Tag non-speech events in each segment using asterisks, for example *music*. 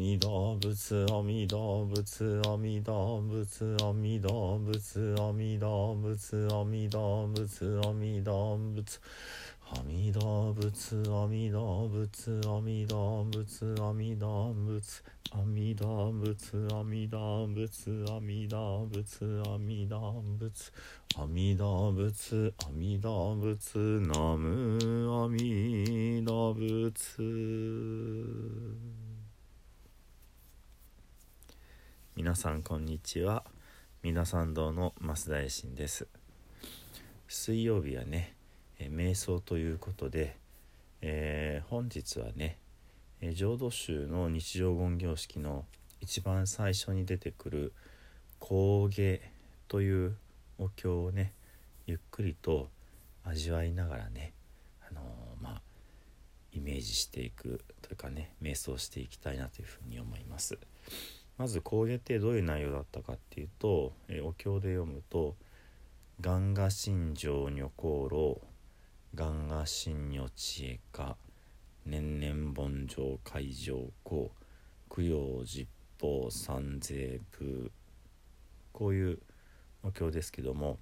阿弥陀仏阿弥陀仏阿弥陀仏阿弥陀仏阿弥陀仏阿弥陀仏阿弥陀仏阿弥陀仏阿弥陀仏阿弥陀仏阿弥陀仏阿弥陀仏阿弥陀仏阿弥陀仏阿弥陀仏阿弥陀仏阿弥陀仏ナム阿弥陀仏皆さんこんにちは皆さん堂の増田衛進です水曜日はね、え瞑想ということで、えー本日はね、え浄土宗の日常言行式の一番最初に出てくる「工芸」というお経をねゆっくりと味わいながらね、あのーまあイメージしていくというかね瞑想していきたいなというふうに思います。まず工芸ってどういう内容だったかっていうと、えーお経で読むと「願賀心情女香炉願賀心女知恵家年々盆上海上公供養実法三税部」こういうお経ですけども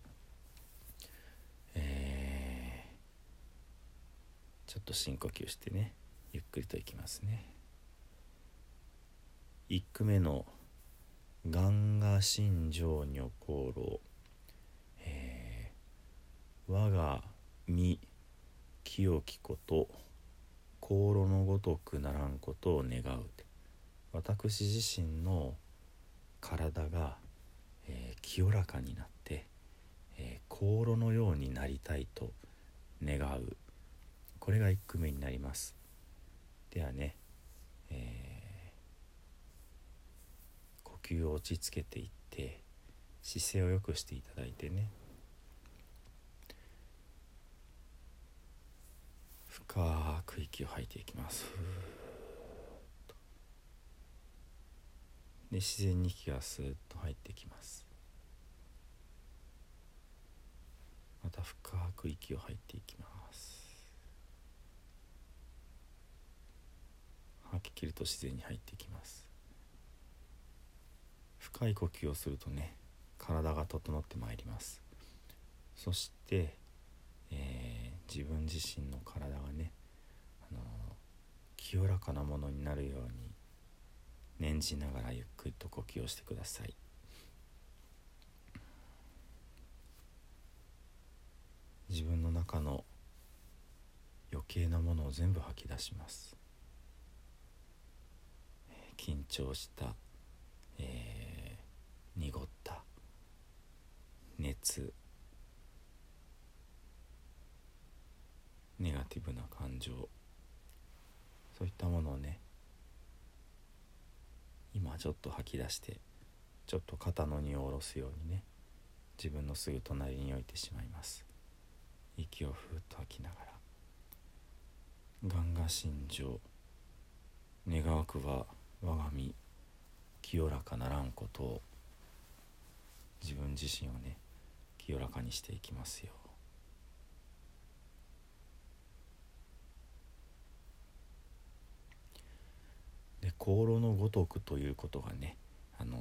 えーちょっと深呼吸してねゆっくりといきますね。1句目の「願賀心情女香炉」えー我が身清きこと香炉のごとくならんことを願う私自身の体が、えー清らかになって、えー香炉のようになりたいと願う。これが1句目になります。ではね、えー吸を落ち着けていって姿勢を良くしていただいてね。深く息を吐いていきます。で自然に息がスーッと入ってきます。また深く息を吐いていきます。吐き切ると自然に入っていきます。深い呼吸をするとね体が整ってまいります。そして、えー自分自身の体がね、あのー清らかなものになるように念じながらゆっくりと呼吸をしてください。自分の中の余計なものを全部吐き出します。緊張した、えー濁った熱ネガティブな感情そういったものをね今ちょっと吐き出してちょっと肩の荷を下ろすようにね自分のすぐ隣に置いてしまいます。息をふーっと吐きながら願賀心情願わくは我が身清らかならんことを自分自身をね清らかにしていきますよで香炉のごとくということがね、あの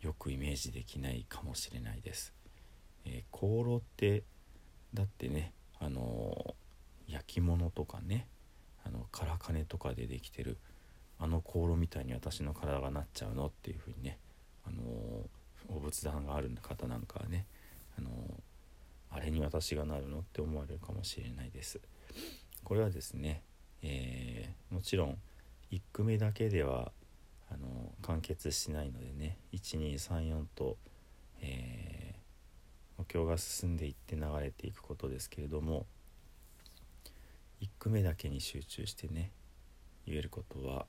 ー、よくイメージできないかもしれないです。えー、香炉ってだってね、あのー、焼き物とかねあの唐金とかでできてるあの香炉みたいに私の体がなっちゃうのっていうふうにね、あのお仏壇がある方なんかはね、あのあれに私がなるのって思われるかもしれないです。これはですね、えー、もちろん1句目だけではあの完結しないのでね1234と、えー、お経が進んでいって流れていくことですけれども1句目だけに集中してね言えることは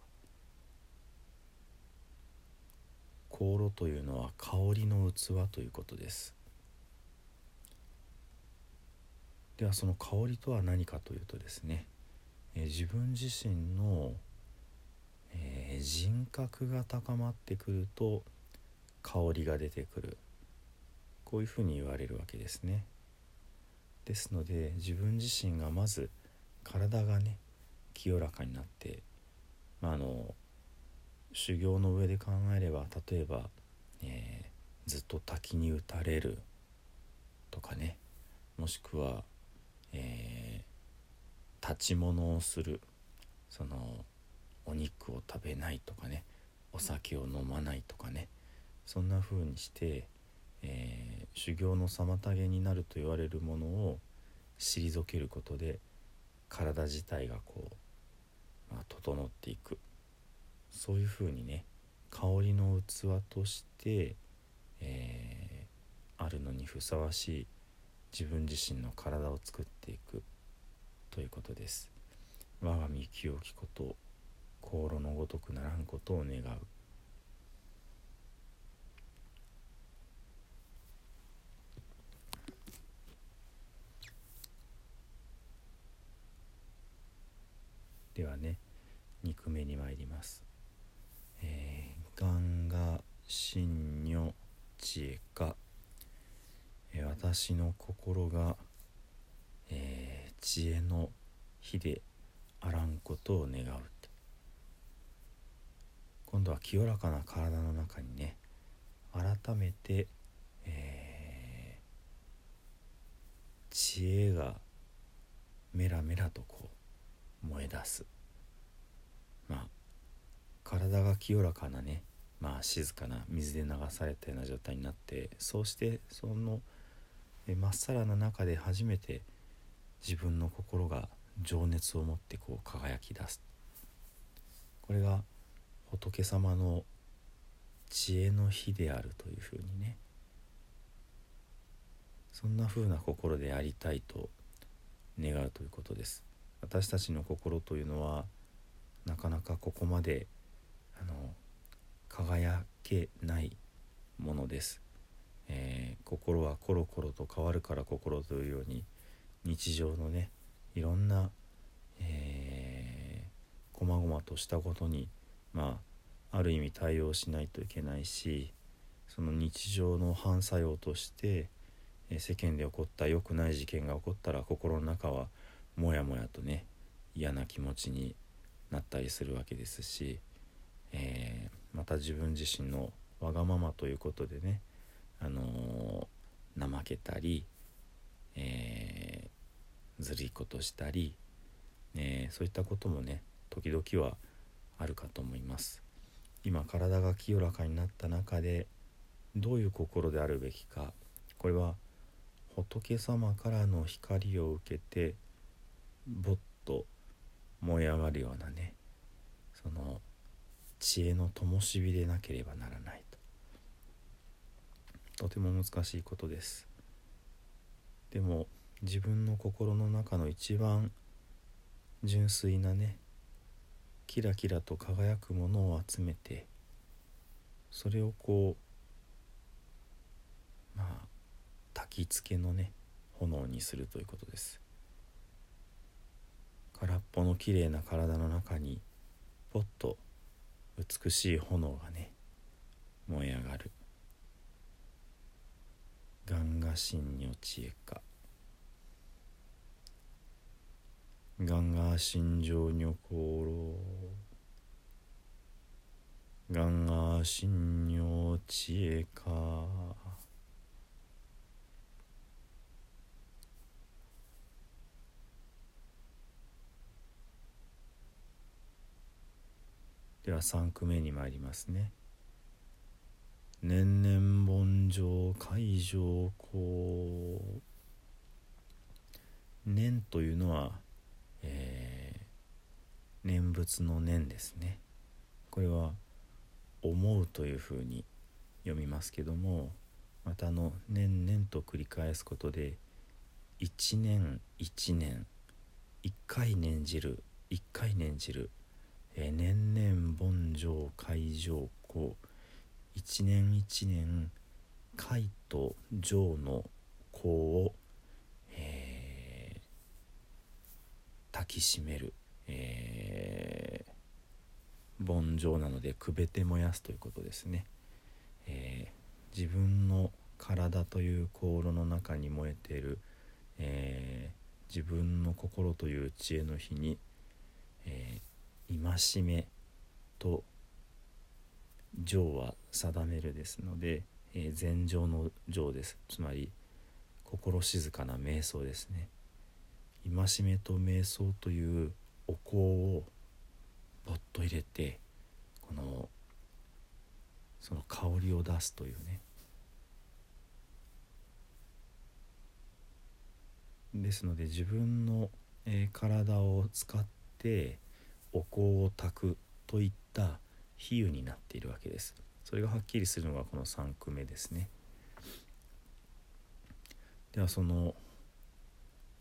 香炉というのは香りの器ということです。ではその香りとは何かというとですね、えー、自分自身の、えー、人格が高まってくると香りが出てくる。こういうふうに言われるわけですね。ですので自分自身がまず体がね清らかになって、まあ、あの修行の上で考えれば例えば、えー、ずっと滝に打たれるとかね。もしくはえー、立ち物をする。そのお肉を食べないとかね。お酒を飲まないとかね。そんな風にして、えー、修行の妨げになると言われるものを退けることで体自体がこう、まあ、整っていく。そういう風にね香りの器として、えー、あるのにふさわしい自分自身の体を作っていくということです。我が身清きこと香炉のごとくならんことを願う。ではね2句目に参ります「えー、ガンガ神女知恵か。私の心が、えー、知恵の火であらんことを願う今度は清らかな体の中にね改めて、えー、知恵がメラメラとこう燃え出す。まあ体が清らかなねまあ静かな水で流されたような状態になってそうしてそのまっさらな中で初めて自分の心が情熱を持ってこう輝き出す。これが仏様の知恵の火であるというふうにね。そんなふうな心でありたいと願うということです。私たちの心というのはなかなかここまであの輝けないものです。えー、心はコロコロと変わるから心というように日常のねいろんな、えー、細々としたことにまあある意味対応しないといけないしその日常の反作用として、えー、世間で起こった良くない事件が起こったら心の中はもやもやとね嫌な気持ちになったりするわけですし、えー、また自分自身のわがままということでねあのー、怠けたり、えー、ずるいことしたり、ね、そういったこともね時々はあるかと思います。今体が清らかになった中でどういう心であるべきかこれは仏様からの光を受けてぼっと燃え上がるようなねその知恵の灯火でなければならないと。とても難しいことです。でも自分の心の中の一番純粋なねキラキラと輝くものを集めてそれをこうまあ焚き付けのね炎にするということです。空っぽのきれいな体の中にポッと美しい炎がね燃え上がる。ガンガ神女知恵か。願が心情女功労。がんが信尿知恵か。では3句目に参りますね。年々盆上海上公念というのは、えー、念仏の念ですねこれは思うというふうに読みますけどもまたあの年々と繰り返すことで一年一年一回念じる一回念じるえー、年々盆上海上こう一年一年海と上の子を、えー、抱きしめる、えー、盆上なのでくべて燃やすということですね、えー、自分の体という香炉の中に燃えている、えー、自分の心という知恵の火に、えー、戒めと情は定めるですので、えー、禅情の情です。つまり心静かな瞑想ですね。戒めと瞑想というお香をぼっと入れてこのその香りを出すというね。ですので自分の、えー、体を使ってお香を炊くといった比喩になっているわけです。それがはっきりするのがこの3句目ですね。ではその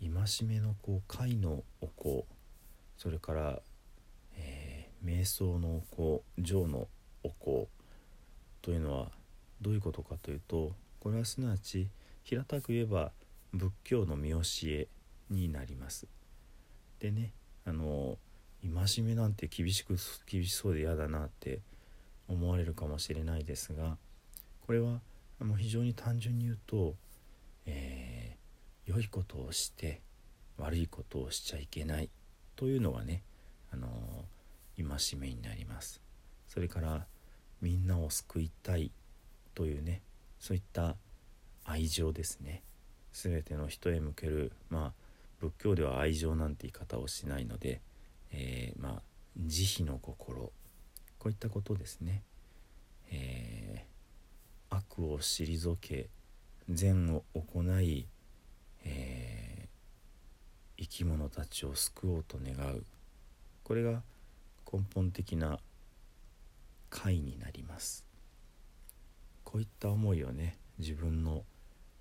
戒めのこう貝のお香それから、えー、瞑想のお香情のお香というのはどういうことかというとこれはすなわち平たく言えば仏教の見教えになります。でねあの戒めなんて厳しく厳しそうで嫌だなって思われるかもしれないですがこれはもう非常に単純に言うと、えー、良いことをして悪いことをしちゃいけないというのがね、あのー、戒めになります。それからみんなを救いたいというねそういった愛情ですね。全ての人へ向けるまあ仏教では愛情なんて言い方をしないのでえー、まあ慈悲の心。こういったことですね、えー、悪を退け善を行い、えー、生き物たちを救おうと願う。これが根本的な解になります。こういった思いをね自分の、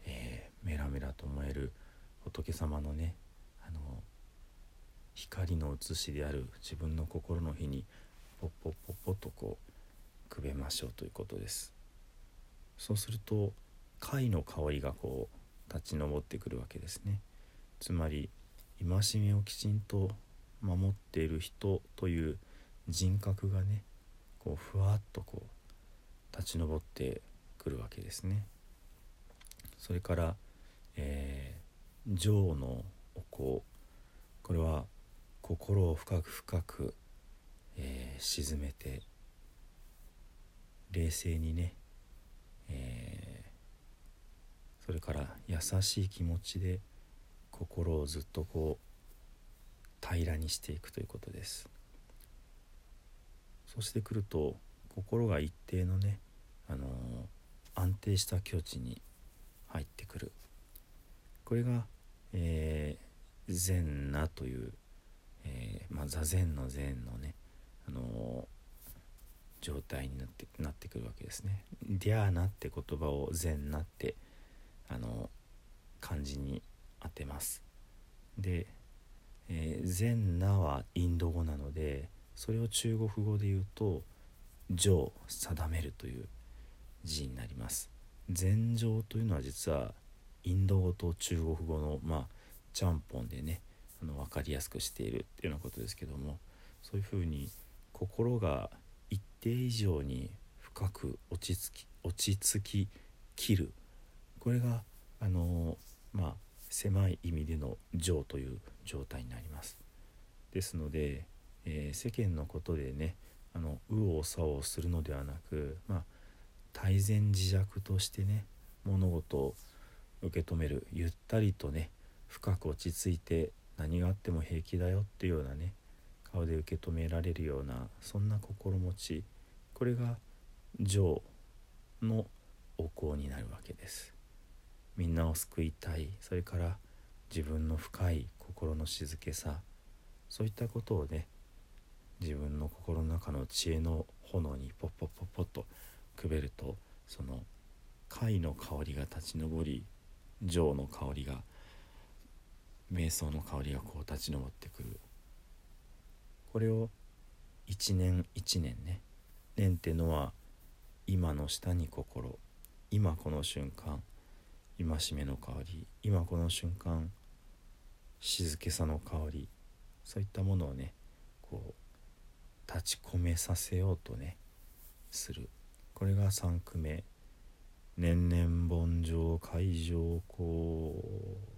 えー、メラメラと燃える仏様のね光の写しである自分の心の火にポッポッポッポッとこうくべましょうということです。そうすると貝の香りがこう立ち上ってくるわけですね。つまり戒めをきちんと守っている人という人格がねこうふわっとこう立ち上ってくるわけですね。それから、えー、情のお香。これは心を深く深く、えー、沈めて冷静にね、えー、それから優しい気持ちで心をずっとこう平らにしていくということです。そしてくると心が一定のね、あのー、安定した境地に入ってくる。これが、えー、善なというえー、まあ、座禅の禅のね、あのー、状態になってなってくるわけですね。ディアーナって言葉を禅なって、あのー、漢字に当てます。で、えー、禅なはインド語なのでそれを中国語で言うと「情」定めるという字になります。禅情というのは実はインド語と中国語のまあちゃんぽんでねあの分かりやすくしているっていうようなことですけどもそういうふうに心が一定以上に深く落ち着き落ち着ききるこれがあのまあ狭い意味での情という状態になります。ですので、えー、世間のことでねあの右往左往するのではなくまあ泰然自若としてね物事を受け止めるゆったりとね深く落ち着いて何があっても平気だよっていうようなね顔で受け止められるようなそんな心持ちこれが情のお香になるわけです。みんなを救いたいそれから自分の深い心の静けさそういったことをね自分の心の中の知恵の炎にポッポッポッポッとくべるとその貝の香りが立ち上り情の香りが瞑想の香りがこう立ち上ってくる。これを一年一年ね。年ってのは今の下に心。今この瞬間戒めの香り。今この瞬間静けさの香り。そういったものをねこう立ち込めさせようとねする。これが三句目「年々盆上海上こう」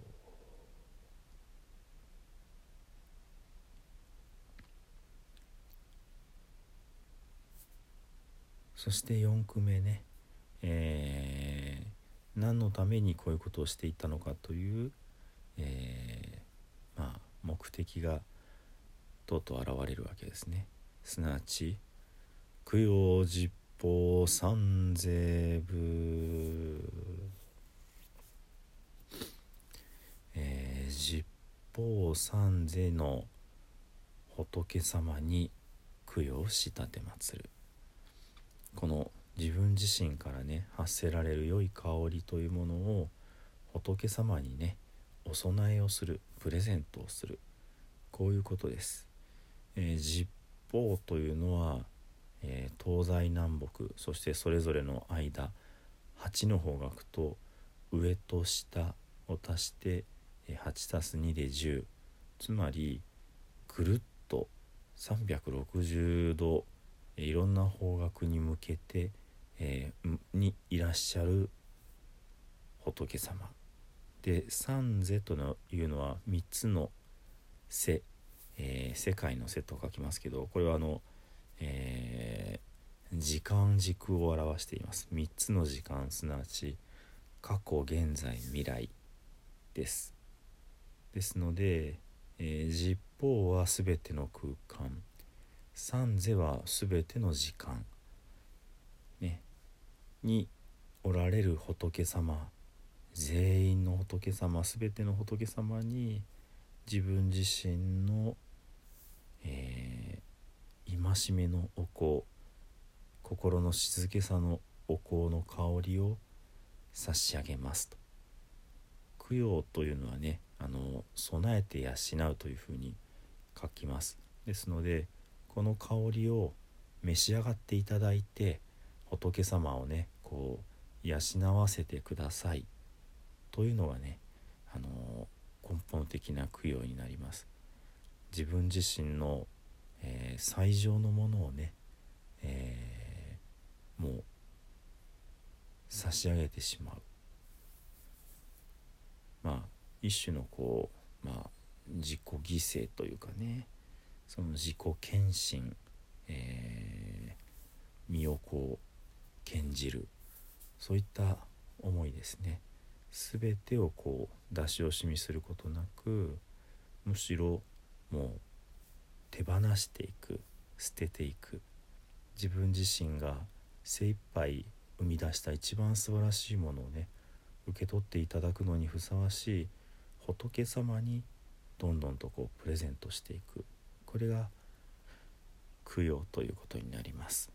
そして4句目ね、えー、何のためにこういうことをしていったのかという、えー、まあ、目的がとうとう現れるわけですね。すなわち「供養実法三税部」えー、実法三税の仏様に供養し立て祀る。この自分自身からね発せられる良い香りというものを仏様にねお供えをするプレゼントをするこういうことです。えー、実法というのは、えー、東西南北そしてそれぞれの間8の方角と上と下を足して 8+2 で10つまりぐるっと360度いろんな方角に向けて、えー、にいらっしゃる仏様。で三世というのは3つの世、えー、世界の世と書きますけどこれはあの、えー、時間軸を表しています。3つの時間すなわち過去現在未来です。ですので、えー、実法は全ての空間三世は全ての時間、ね、におられる仏様全員の仏様全ての仏様に自分自身の、えー、戒めのお香心の静けさのお香の香りを差し上げますと。供養というのはねあの備えて養うというふうに書きます。ですのでこの香りを召し上がっていただいて仏様をねこう養わせてください。というのがねあの根本的な供養になります。自分自身の、えー、最上のものをね、えー、もう差し上げてしまう。まあ一種のこうまあ自己犠牲というかねその自己献身、えー、身をこう献じるそういった思いですね。全てをこう出し惜しみすることなくむしろもう手放していく捨てていく。自分自身が精一杯生み出した一番素晴らしいものをね受け取っていただくのにふさわしい仏様にどんどんとこうプレゼントしていく。これが供養ということになります。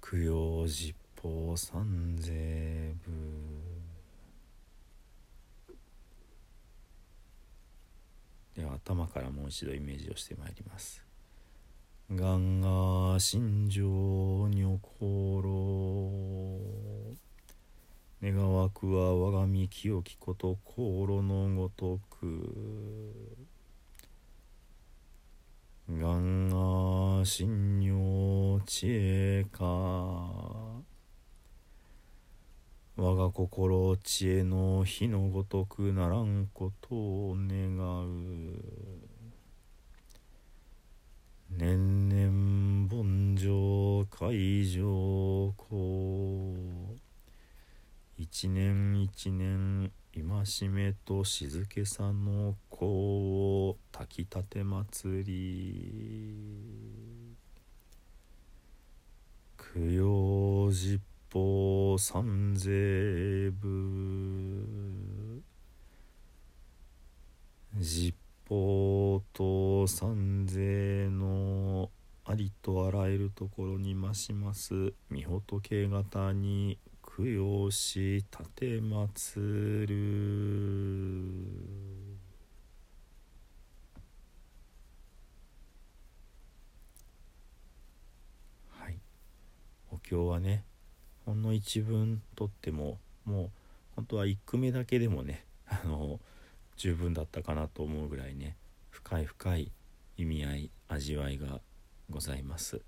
供養実法三税部。では頭からもう一度イメージをしてまいります。ガンガ心情女心。願わくは我が身清きこと心のごとく。がんが神用知恵か。我が心知恵の火のごとくならんことを願う。年々盆上海上公一年一年戒めと静けさのこう炊きたて祭り供養十法三世部十法と三世のありとあらゆるところに増します。御仏方に供養し立て祭る況はねほんの一文とってももう本当は1句目だけでもね *laughs* あの十分だったかなと思うぐらいね深い深い意味合い味わいがございます。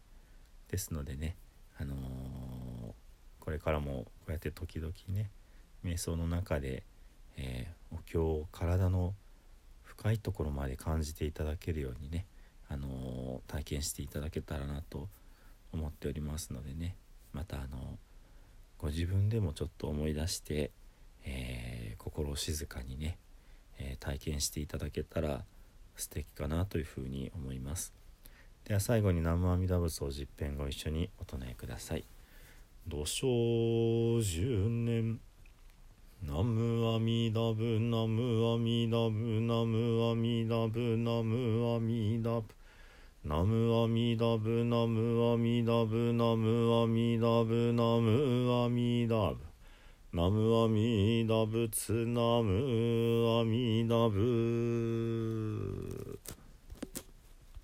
ですのでねあのー、これからもこうやって時々ね瞑想の中で、えー、お経を体の深いところまで感じていただけるようにね、あのー、体験していただけたらなと思っておりますのでねまたあのご自分でもちょっと思い出して、えー、心を静かにね、えー、体験していただけたら素敵かなというふうに思います。では最後に南無阿弥陀仏を実編ご一緒にお唱えください「土生十年」南無阿弥陀仏南無阿弥陀仏南無阿弥陀仏南無阿弥陀ナムアミダブナムアミダブナムアミダブナムアミダブ。ナムアミダブツナムアミダブ。